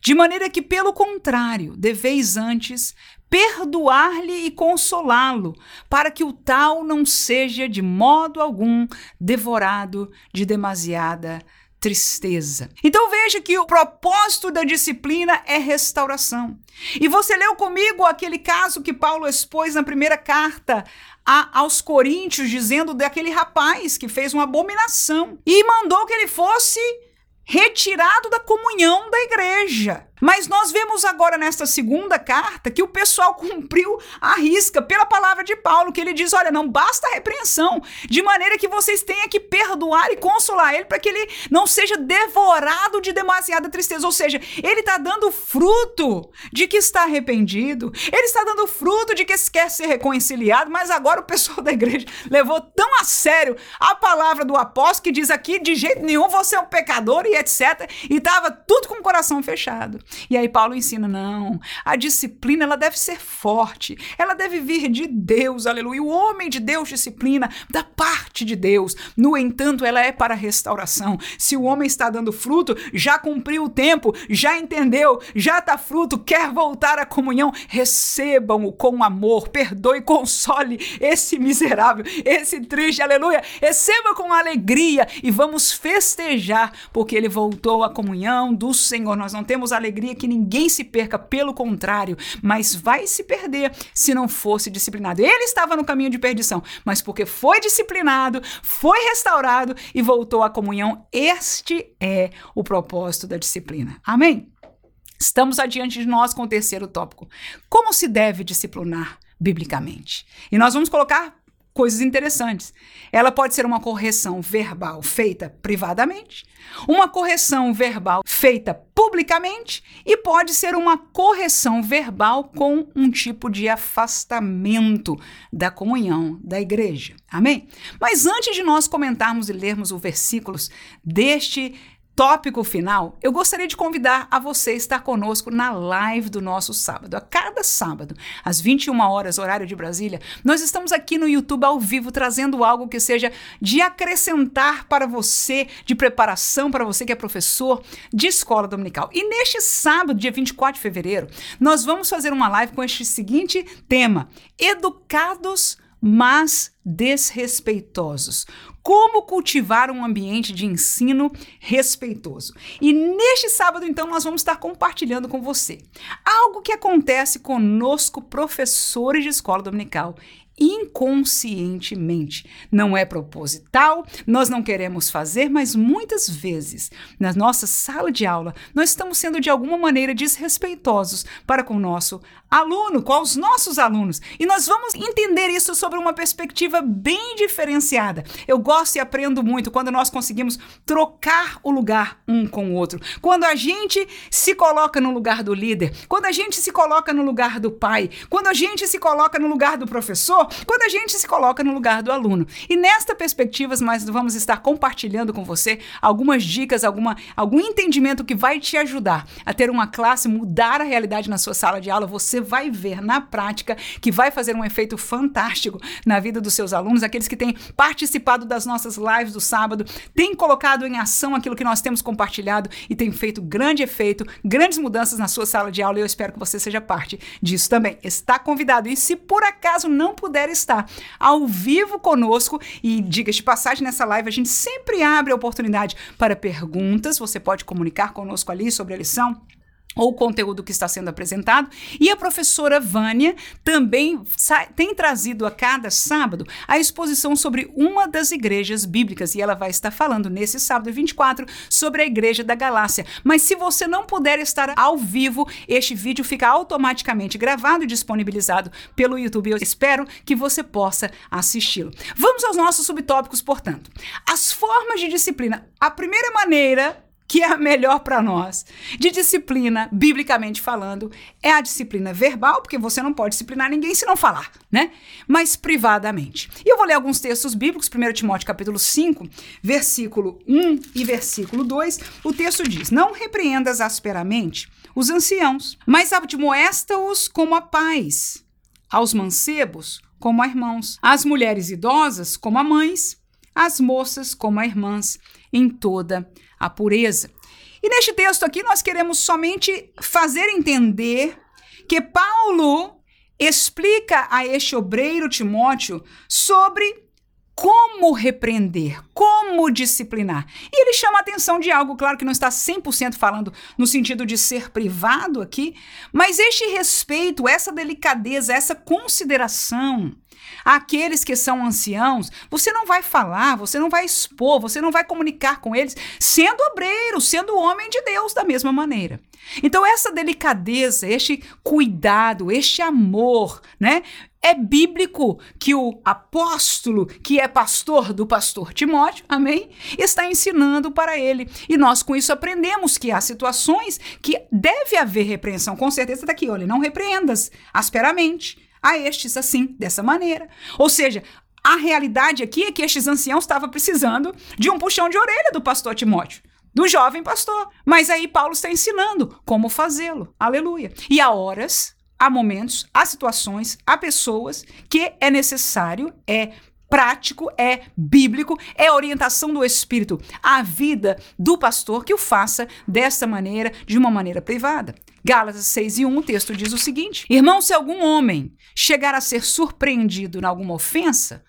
De maneira que, pelo contrário, deveis antes perdoar-lhe e consolá-lo, para que o tal não seja de modo algum devorado de demasiada tristeza. Então veja que o propósito da disciplina é restauração. E você leu comigo aquele caso que Paulo expôs na primeira carta a, aos Coríntios, dizendo daquele rapaz que fez uma abominação e mandou que ele fosse retirado da comunhão da igreja. Mas nós vemos agora nesta segunda carta que o pessoal cumpriu a risca pela palavra de Paulo, que ele diz: olha, não basta a repreensão, de maneira que vocês tenham que perdoar e consolar ele para que ele não seja devorado de demasiada tristeza. Ou seja, ele está dando fruto de que está arrependido, ele está dando fruto de que quer ser reconciliado, mas agora o pessoal da igreja levou tão a sério a palavra do apóstolo que diz aqui: de jeito nenhum você é um pecador e etc. E estava tudo com o coração fechado. E aí Paulo ensina: não, a disciplina ela deve ser forte, ela deve vir de Deus, aleluia. O homem de Deus disciplina da parte de Deus. No entanto, ela é para restauração. Se o homem está dando fruto, já cumpriu o tempo, já entendeu, já está fruto, quer voltar à comunhão, recebam-o com amor, perdoe, console esse miserável, esse triste, aleluia. Receba com alegria e vamos festejar, porque ele voltou à comunhão do Senhor. Nós não temos alegria alegria que ninguém se perca, pelo contrário, mas vai se perder se não fosse disciplinado. Ele estava no caminho de perdição, mas porque foi disciplinado, foi restaurado e voltou à comunhão, este é o propósito da disciplina. Amém? Estamos adiante de nós com o terceiro tópico. Como se deve disciplinar biblicamente? E nós vamos colocar coisas interessantes. Ela pode ser uma correção verbal feita privadamente, uma correção verbal feita publicamente e pode ser uma correção verbal com um tipo de afastamento da comunhão da igreja. Amém? Mas antes de nós comentarmos e lermos os versículos deste tópico final, eu gostaria de convidar a você a estar conosco na live do nosso sábado. A cada sábado, às 21 horas, horário de Brasília, nós estamos aqui no YouTube ao vivo trazendo algo que seja de acrescentar para você, de preparação para você que é professor de escola dominical. E neste sábado, dia 24 de fevereiro, nós vamos fazer uma live com este seguinte tema: Educados mas desrespeitosos. Como cultivar um ambiente de ensino respeitoso. E neste sábado, então, nós vamos estar compartilhando com você algo que acontece conosco, professores de escola dominical inconscientemente. Não é proposital, nós não queremos fazer, mas muitas vezes, na nossa sala de aula, nós estamos sendo de alguma maneira desrespeitosos para com o nosso aluno, com os nossos alunos. E nós vamos entender isso sobre uma perspectiva bem diferenciada. Eu gosto e aprendo muito quando nós conseguimos trocar o lugar um com o outro. Quando a gente se coloca no lugar do líder, quando a gente se coloca no lugar do pai, quando a gente se coloca no lugar do professor, quando a gente se coloca no lugar do aluno. E nesta perspectiva, nós vamos estar compartilhando com você algumas dicas, alguma, algum entendimento que vai te ajudar a ter uma classe, mudar a realidade na sua sala de aula. Você vai ver na prática que vai fazer um efeito fantástico na vida dos seus alunos, aqueles que têm participado das nossas lives do sábado, têm colocado em ação aquilo que nós temos compartilhado e têm feito grande efeito, grandes mudanças na sua sala de aula e eu espero que você seja parte disso também. Está convidado e se por acaso não puder estar ao vivo conosco. E diga de passagem nessa live, a gente sempre abre a oportunidade para perguntas, você pode comunicar conosco ali sobre a lição ou o conteúdo que está sendo apresentado. E a professora Vânia também tem trazido a cada sábado a exposição sobre uma das igrejas bíblicas. E ela vai estar falando nesse sábado 24 sobre a igreja da Galácia. Mas se você não puder estar ao vivo, este vídeo fica automaticamente gravado e disponibilizado pelo YouTube. Eu espero que você possa assisti-lo. Vamos aos nossos subtópicos, portanto. As formas de disciplina. A primeira maneira que é a melhor para nós, de disciplina, biblicamente falando, é a disciplina verbal, porque você não pode disciplinar ninguém se não falar, né? Mas privadamente. E eu vou ler alguns textos bíblicos, 1 Timóteo capítulo 5, versículo 1 e versículo 2. O texto diz: Não repreendas asperamente os anciãos, mas admoesta-os como a paz, aos mancebos como a irmãos, às mulheres idosas como a mães, às moças como a irmãs, em toda a pureza. E neste texto aqui nós queremos somente fazer entender que Paulo explica a este obreiro Timóteo sobre como repreender, como disciplinar. E ele chama a atenção de algo, claro que não está 100% falando no sentido de ser privado aqui, mas este respeito, essa delicadeza, essa consideração Aqueles que são anciãos, você não vai falar, você não vai expor, você não vai comunicar com eles, sendo obreiro, sendo homem de Deus da mesma maneira. Então, essa delicadeza, este cuidado, este amor, né? É bíblico que o apóstolo, que é pastor do pastor Timóteo, amém? Está ensinando para ele. E nós com isso aprendemos que há situações que deve haver repreensão. Com certeza está aqui, olha, não repreendas asperamente a estes assim, dessa maneira. Ou seja, a realidade aqui é que estes anciãos estavam precisando de um puxão de orelha do pastor Timóteo, do jovem pastor. Mas aí Paulo está ensinando como fazê-lo. Aleluia. E há horas, há momentos, há situações, há pessoas que é necessário, é prático, é bíblico, é orientação do Espírito à vida do pastor que o faça desta maneira, de uma maneira privada. Gálatas 6 e 1, o texto diz o seguinte: Irmão, se algum homem chegar a ser surpreendido em alguma ofensa,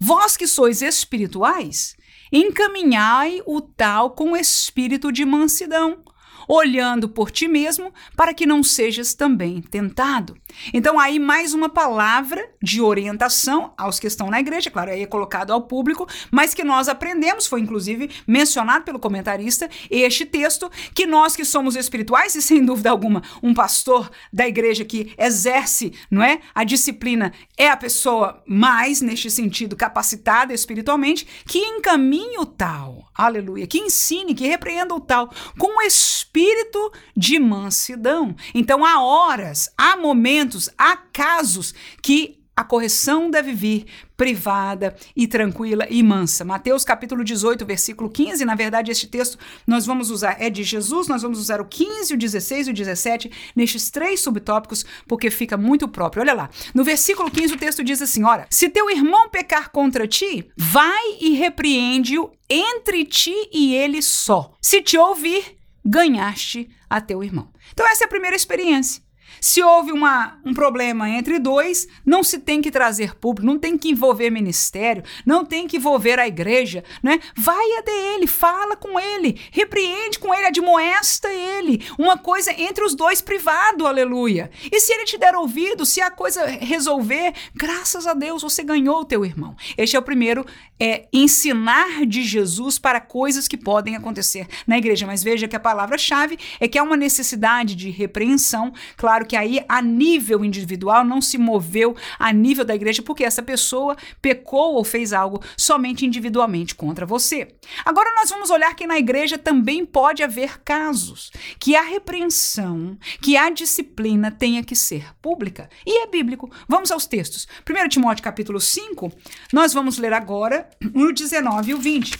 vós que sois espirituais, encaminhai o tal com espírito de mansidão olhando por ti mesmo, para que não sejas também tentado. Então, aí mais uma palavra de orientação aos que estão na igreja, claro, aí é colocado ao público, mas que nós aprendemos, foi inclusive mencionado pelo comentarista, este texto, que nós que somos espirituais, e sem dúvida alguma, um pastor da igreja que exerce, não é, a disciplina, é a pessoa mais, neste sentido, capacitada espiritualmente, que encaminhe o tal, aleluia, que ensine, que repreenda o tal, com o espírito espírito de mansidão. Então há horas, há momentos, há casos que a correção deve vir privada e tranquila e mansa. Mateus capítulo 18, versículo 15, na verdade este texto nós vamos usar é de Jesus, nós vamos usar o 15, o 16 e o 17 nestes três subtópicos porque fica muito próprio. Olha lá. No versículo 15 o texto diz assim: "Ora, se teu irmão pecar contra ti, vai e repreende-o entre ti e ele só. Se te ouvir, ganhaste a teu irmão. Então, essa é a primeira experiência. Se houve uma, um problema entre dois, não se tem que trazer público, não tem que envolver ministério, não tem que envolver a igreja, né? Vai a dele, fala com ele, repreende com ele, admoesta ele. Uma coisa entre os dois privado, aleluia. E se ele te der ouvido, se a coisa resolver, graças a Deus você ganhou o teu irmão. Este é o primeiro, é ensinar de Jesus para coisas que podem acontecer na igreja. Mas veja que a palavra-chave é que há uma necessidade de repreensão, claro que aí a nível individual não se moveu a nível da igreja porque essa pessoa pecou ou fez algo somente individualmente contra você. Agora nós vamos olhar que na igreja também pode haver casos que a repreensão, que a disciplina tenha que ser pública. E é bíblico. Vamos aos textos. 1 Timóteo capítulo 5, nós vamos ler agora o 19 e o 20.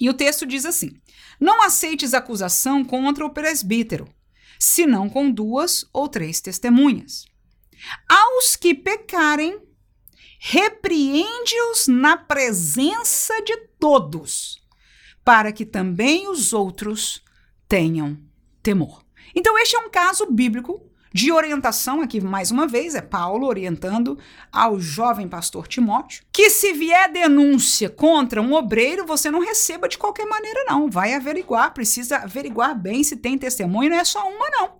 E o texto diz assim: Não aceites acusação contra o presbítero senão com duas ou três testemunhas. Aos que pecarem, repreende-os na presença de todos, para que também os outros tenham temor. Então, este é um caso bíblico de orientação, aqui mais uma vez, é Paulo orientando ao jovem pastor Timóteo, que se vier denúncia contra um obreiro, você não receba de qualquer maneira, não. Vai averiguar, precisa averiguar bem se tem testemunho, não é só uma, não.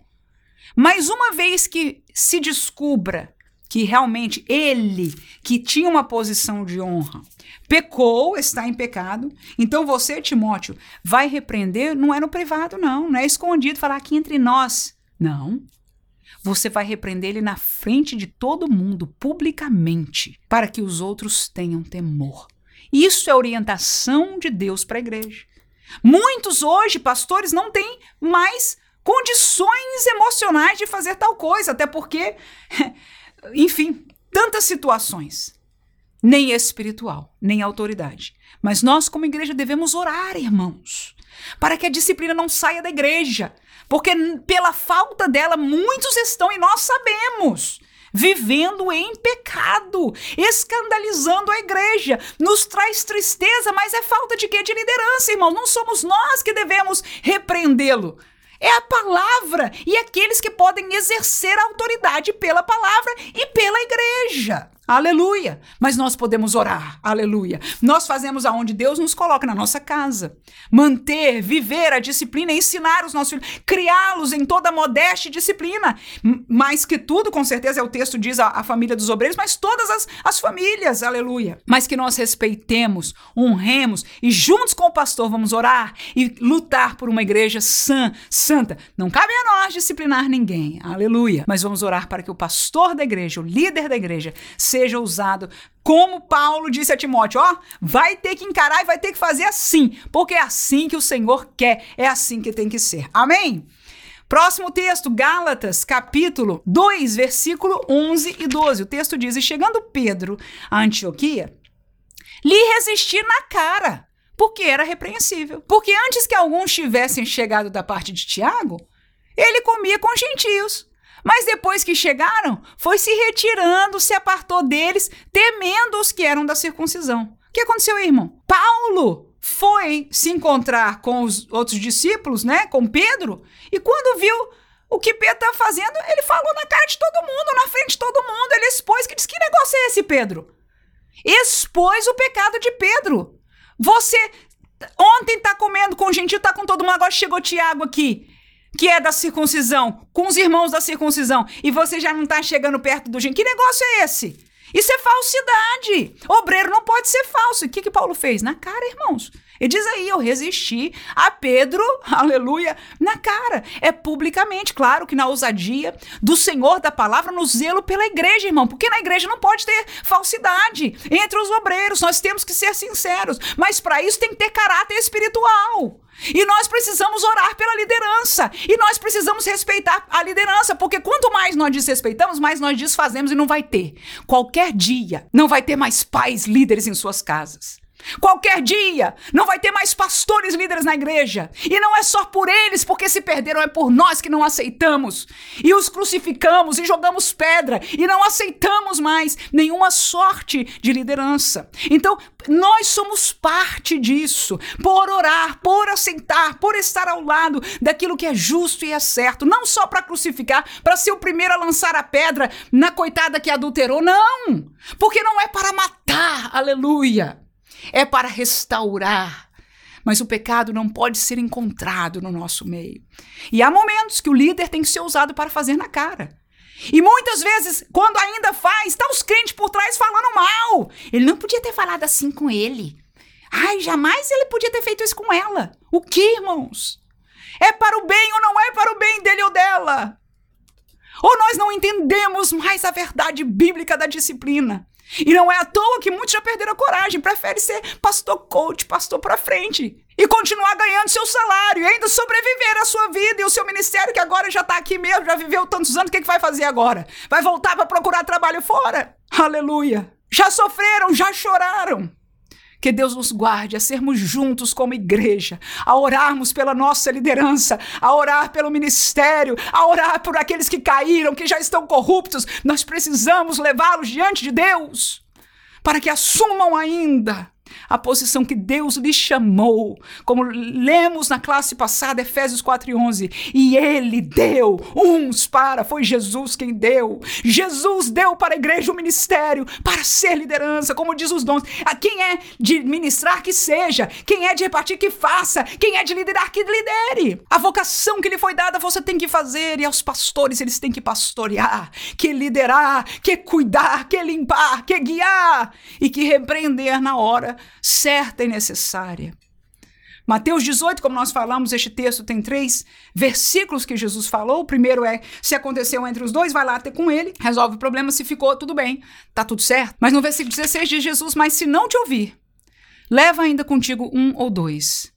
Mas uma vez que se descubra que realmente ele, que tinha uma posição de honra, pecou, está em pecado, então você, Timóteo, vai repreender, não é no privado, não, não é escondido, falar aqui entre nós. Não. Você vai repreender ele na frente de todo mundo, publicamente, para que os outros tenham temor. Isso é orientação de Deus para a igreja. Muitos hoje, pastores, não têm mais condições emocionais de fazer tal coisa, até porque, enfim, tantas situações. Nem espiritual, nem autoridade. Mas nós, como igreja, devemos orar, irmãos, para que a disciplina não saia da igreja, porque pela falta dela, muitos estão, e nós sabemos, vivendo em pecado, escandalizando a igreja. Nos traz tristeza, mas é falta de quê? De liderança, irmão. Não somos nós que devemos repreendê-lo. É a palavra e aqueles que podem exercer a autoridade pela palavra e pela igreja. Aleluia! Mas nós podemos orar, aleluia. Nós fazemos aonde Deus nos coloca na nossa casa. Manter, viver a disciplina, ensinar os nossos filhos, criá-los em toda modéstia e disciplina. Mais que tudo, com certeza, é o texto diz a, a família dos obreiros, mas todas as, as famílias, aleluia. Mas que nós respeitemos, honremos e juntos com o pastor vamos orar e lutar por uma igreja sã, santa. Não cabe a nós disciplinar ninguém, aleluia. Mas vamos orar para que o pastor da igreja, o líder da igreja, seja usado. Como Paulo disse a Timóteo, ó, vai ter que encarar e vai ter que fazer assim, porque é assim que o Senhor quer, é assim que tem que ser. Amém? Próximo texto, Gálatas, capítulo 2, versículo 11 e 12. O texto diz: E chegando Pedro a Antioquia, lhe resisti na cara, porque era repreensível. Porque antes que alguns tivessem chegado da parte de Tiago, ele comia com gentios. Mas depois que chegaram, foi se retirando, se apartou deles, temendo os que eram da circuncisão. O que aconteceu, irmão? Paulo foi se encontrar com os outros discípulos, né, com Pedro, e quando viu o que Pedro estava fazendo, ele falou na cara de todo mundo, na frente de todo mundo, ele expôs que disse: "Que negócio é esse, Pedro?" Expôs o pecado de Pedro. Você ontem tá comendo com gentil, tá com todo mundo, agora chegou Tiago aqui que é da circuncisão, com os irmãos da circuncisão, e você já não está chegando perto do gente. Que negócio é esse? Isso é falsidade. Obreiro não pode ser falso. O que, que Paulo fez? Na cara, irmãos. Ele diz aí, eu resisti a Pedro, aleluia, na cara. É publicamente, claro que na ousadia do Senhor da palavra, no zelo pela igreja, irmão. Porque na igreja não pode ter falsidade entre os obreiros. Nós temos que ser sinceros. Mas para isso tem que ter caráter espiritual. E nós precisamos orar pela liderança. E nós precisamos respeitar a liderança, porque quanto mais nós desrespeitamos, mais nós desfazemos e não vai ter. Qualquer dia não vai ter mais pais líderes em suas casas. Qualquer dia não vai ter mais pastores líderes na igreja. E não é só por eles, porque se perderam, é por nós que não aceitamos. E os crucificamos e jogamos pedra e não aceitamos mais nenhuma sorte de liderança. Então, nós somos parte disso, por orar, por aceitar, por estar ao lado daquilo que é justo e é certo. Não só para crucificar, para ser o primeiro a lançar a pedra na coitada que adulterou, não! Porque não é para matar, aleluia é para restaurar. Mas o pecado não pode ser encontrado no nosso meio. E há momentos que o líder tem que ser usado para fazer na cara. E muitas vezes, quando ainda faz, está os crentes por trás falando mal. Ele não podia ter falado assim com ele. Ai, jamais ele podia ter feito isso com ela. O que, irmãos? É para o bem ou não é para o bem dele ou dela? Ou nós não entendemos mais a verdade bíblica da disciplina? E não é à toa que muitos já perderam a coragem, prefere ser pastor coach, pastor para frente e continuar ganhando seu salário e ainda sobreviver a sua vida e o seu ministério que agora já está aqui mesmo, já viveu tantos anos, o que, que vai fazer agora? Vai voltar para procurar trabalho fora? Aleluia! Já sofreram, já choraram. Que Deus nos guarde a sermos juntos como igreja, a orarmos pela nossa liderança, a orar pelo ministério, a orar por aqueles que caíram, que já estão corruptos. Nós precisamos levá-los diante de Deus para que assumam ainda a posição que Deus lhe chamou, como lemos na classe passada, Efésios 4 e 11, e ele deu uns para, foi Jesus quem deu. Jesus deu para a igreja o ministério, para ser liderança, como diz os dons. A quem é de ministrar que seja, quem é de repartir que faça, quem é de liderar que lidere. A vocação que lhe foi dada você tem que fazer, e aos pastores eles têm que pastorear, que liderar, que cuidar, que limpar, que guiar e que repreender na hora certa e necessária. Mateus 18, como nós falamos, este texto tem três versículos que Jesus falou. O primeiro é: se aconteceu entre os dois, vai lá ter com ele, resolve o problema. Se ficou, tudo bem, tá tudo certo. Mas no versículo 16 diz Jesus: Mas se não te ouvir, leva ainda contigo um ou dois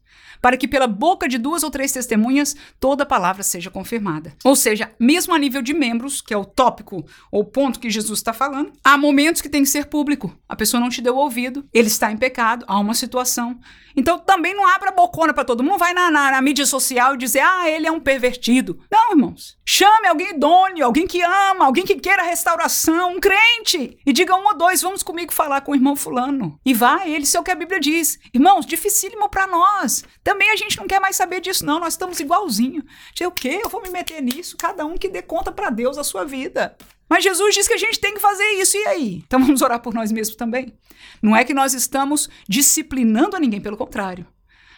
para que pela boca de duas ou três testemunhas toda palavra seja confirmada. Ou seja, mesmo a nível de membros, que é o tópico ou ponto que Jesus está falando, há momentos que tem que ser público. A pessoa não te deu ouvido, ele está em pecado, há uma situação. Então também não abra a bocona para todo mundo, vai na, na, na, mídia social e dizer, ah, ele é um pervertido. Não, irmãos. Chame alguém idôneo, alguém que ama, alguém que queira restauração, um crente. E diga um ou dois, vamos comigo falar com o irmão fulano. E vai, ele, é o que a Bíblia diz. Irmãos, dificílimo para nós. Também a gente não quer mais saber disso, não. Nós estamos igualzinho. Dizer, o quê? Eu vou me meter nisso? Cada um que dê conta para Deus a sua vida. Mas Jesus diz que a gente tem que fazer isso, e aí? Então vamos orar por nós mesmos também. Não é que nós estamos disciplinando a ninguém, pelo contrário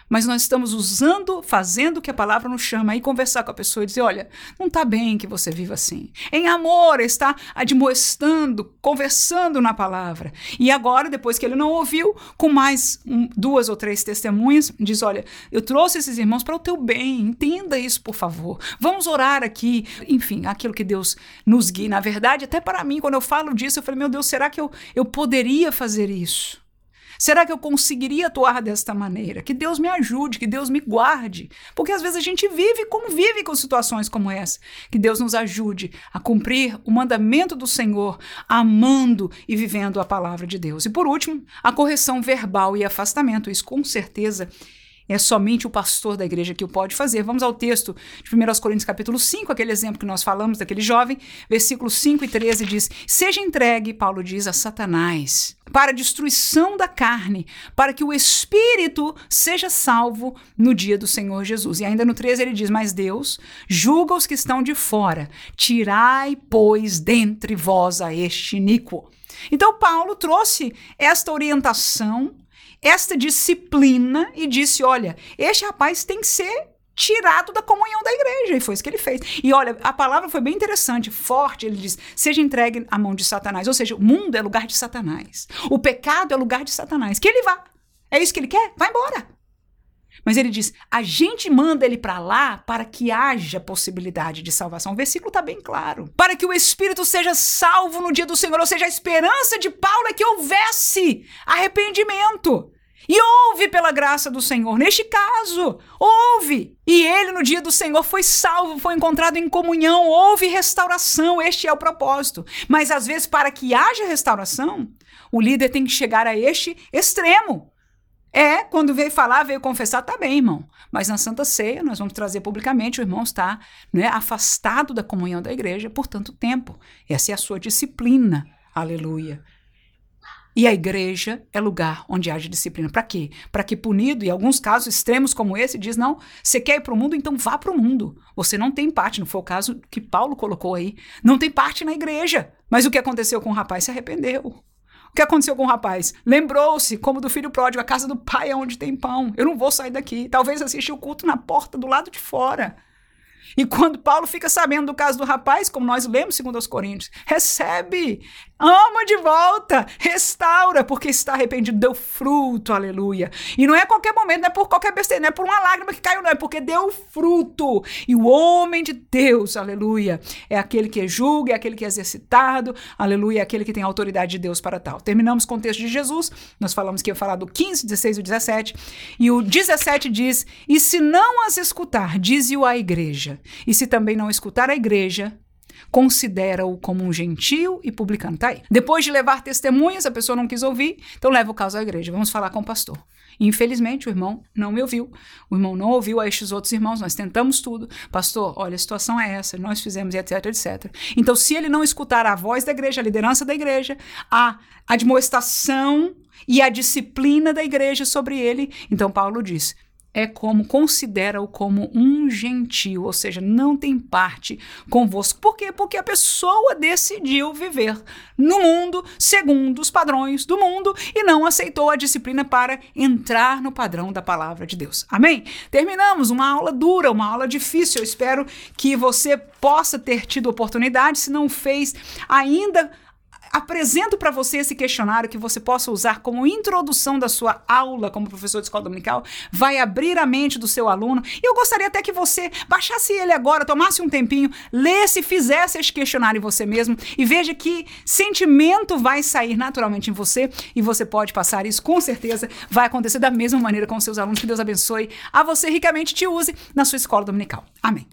mas nós estamos usando, fazendo o que a palavra nos chama e conversar com a pessoa e dizer: olha, não está bem que você viva assim. Em amor, está admoestando, conversando na palavra. E agora, depois que ele não ouviu, com mais um, duas ou três testemunhas, diz: olha, eu trouxe esses irmãos para o teu bem, entenda isso, por favor. Vamos orar aqui. Enfim, aquilo que Deus nos guia. Na verdade, até para mim, quando eu falo disso, eu falei: meu Deus, será que eu, eu poderia fazer isso? Será que eu conseguiria atuar desta maneira? Que Deus me ajude, que Deus me guarde. Porque às vezes a gente vive e convive com situações como essa. Que Deus nos ajude a cumprir o mandamento do Senhor, amando e vivendo a palavra de Deus. E por último, a correção verbal e afastamento. Isso com certeza é somente o pastor da igreja que o pode fazer. Vamos ao texto de 1 Coríntios capítulo 5, aquele exemplo que nós falamos daquele jovem, versículos 5 e 13 diz: "Seja entregue", Paulo diz, a Satanás, para a destruição da carne, para que o espírito seja salvo no dia do Senhor Jesus. E ainda no 13 ele diz: "Mas Deus julga os que estão de fora. Tirai, pois, dentre vós a este iníquo." Então Paulo trouxe esta orientação esta disciplina e disse: olha, este rapaz tem que ser tirado da comunhão da igreja. E foi isso que ele fez. E olha, a palavra foi bem interessante, forte. Ele diz: seja entregue à mão de Satanás. Ou seja, o mundo é lugar de Satanás. O pecado é lugar de Satanás. Que ele vá. É isso que ele quer? Vai embora. Mas ele diz: a gente manda ele para lá para que haja possibilidade de salvação. O versículo está bem claro. Para que o espírito seja salvo no dia do Senhor. Ou seja, a esperança de Paulo é que houvesse arrependimento. E houve pela graça do Senhor. Neste caso, houve. E ele, no dia do Senhor, foi salvo, foi encontrado em comunhão, houve restauração. Este é o propósito. Mas às vezes, para que haja restauração, o líder tem que chegar a este extremo É, quando veio falar, veio confessar, tá bem, irmão. Mas na Santa Ceia, nós vamos trazer publicamente, o irmão está né, afastado da comunhão da igreja por tanto tempo. Essa é a sua disciplina. Aleluia. E a igreja é lugar onde haja disciplina. Para quê? Para que punido, em alguns casos extremos como esse, diz: não, você quer ir para o mundo, então vá para o mundo. Você não tem parte, não foi o caso que Paulo colocou aí. Não tem parte na igreja. Mas o que aconteceu com o rapaz se arrependeu. Que aconteceu com o rapaz? Lembrou-se, como do filho pródigo, a casa do pai é onde tem pão. Eu não vou sair daqui. Talvez assistir o culto na porta do lado de fora. E quando Paulo fica sabendo do caso do rapaz, como nós lemos segundo aos Coríntios, recebe, ama de volta, restaura, porque está arrependido, deu fruto, aleluia. E não é qualquer momento, não é por qualquer besteira, não é por uma lágrima que caiu, não, é porque deu fruto. E o homem de Deus, aleluia, é aquele que julga, é aquele que é exercitado, aleluia, é aquele que tem autoridade de Deus para tal. Terminamos com o texto de Jesus, nós falamos que ia falar do 15, 16 e 17, e o 17 diz: E se não as escutar, dize-o à igreja e se também não escutar a igreja, considera-o como um gentio e publicano. Tá aí. Depois de levar testemunhas, a pessoa não quis ouvir, então leva o caso à igreja. Vamos falar com o pastor. Infelizmente, o irmão não me ouviu. O irmão não ouviu a estes outros irmãos. Nós tentamos tudo. Pastor, olha, a situação é essa, nós fizemos, etc, etc. Então, se ele não escutar a voz da igreja, a liderança da igreja, a admoestação e a disciplina da igreja sobre ele, então Paulo diz: é como considera-o como um gentil, ou seja, não tem parte convosco. Por quê? Porque a pessoa decidiu viver no mundo segundo os padrões do mundo e não aceitou a disciplina para entrar no padrão da palavra de Deus. Amém? Terminamos uma aula dura, uma aula difícil. Eu espero que você possa ter tido oportunidade, se não fez ainda apresento para você esse questionário que você possa usar como introdução da sua aula como professor de escola dominical, vai abrir a mente do seu aluno. E eu gostaria até que você baixasse ele agora, tomasse um tempinho, lesse, fizesse este questionário em você mesmo e veja que sentimento vai sair naturalmente em você e você pode passar isso com certeza, vai acontecer da mesma maneira com seus alunos. Que Deus abençoe a você ricamente te use na sua escola dominical. Amém.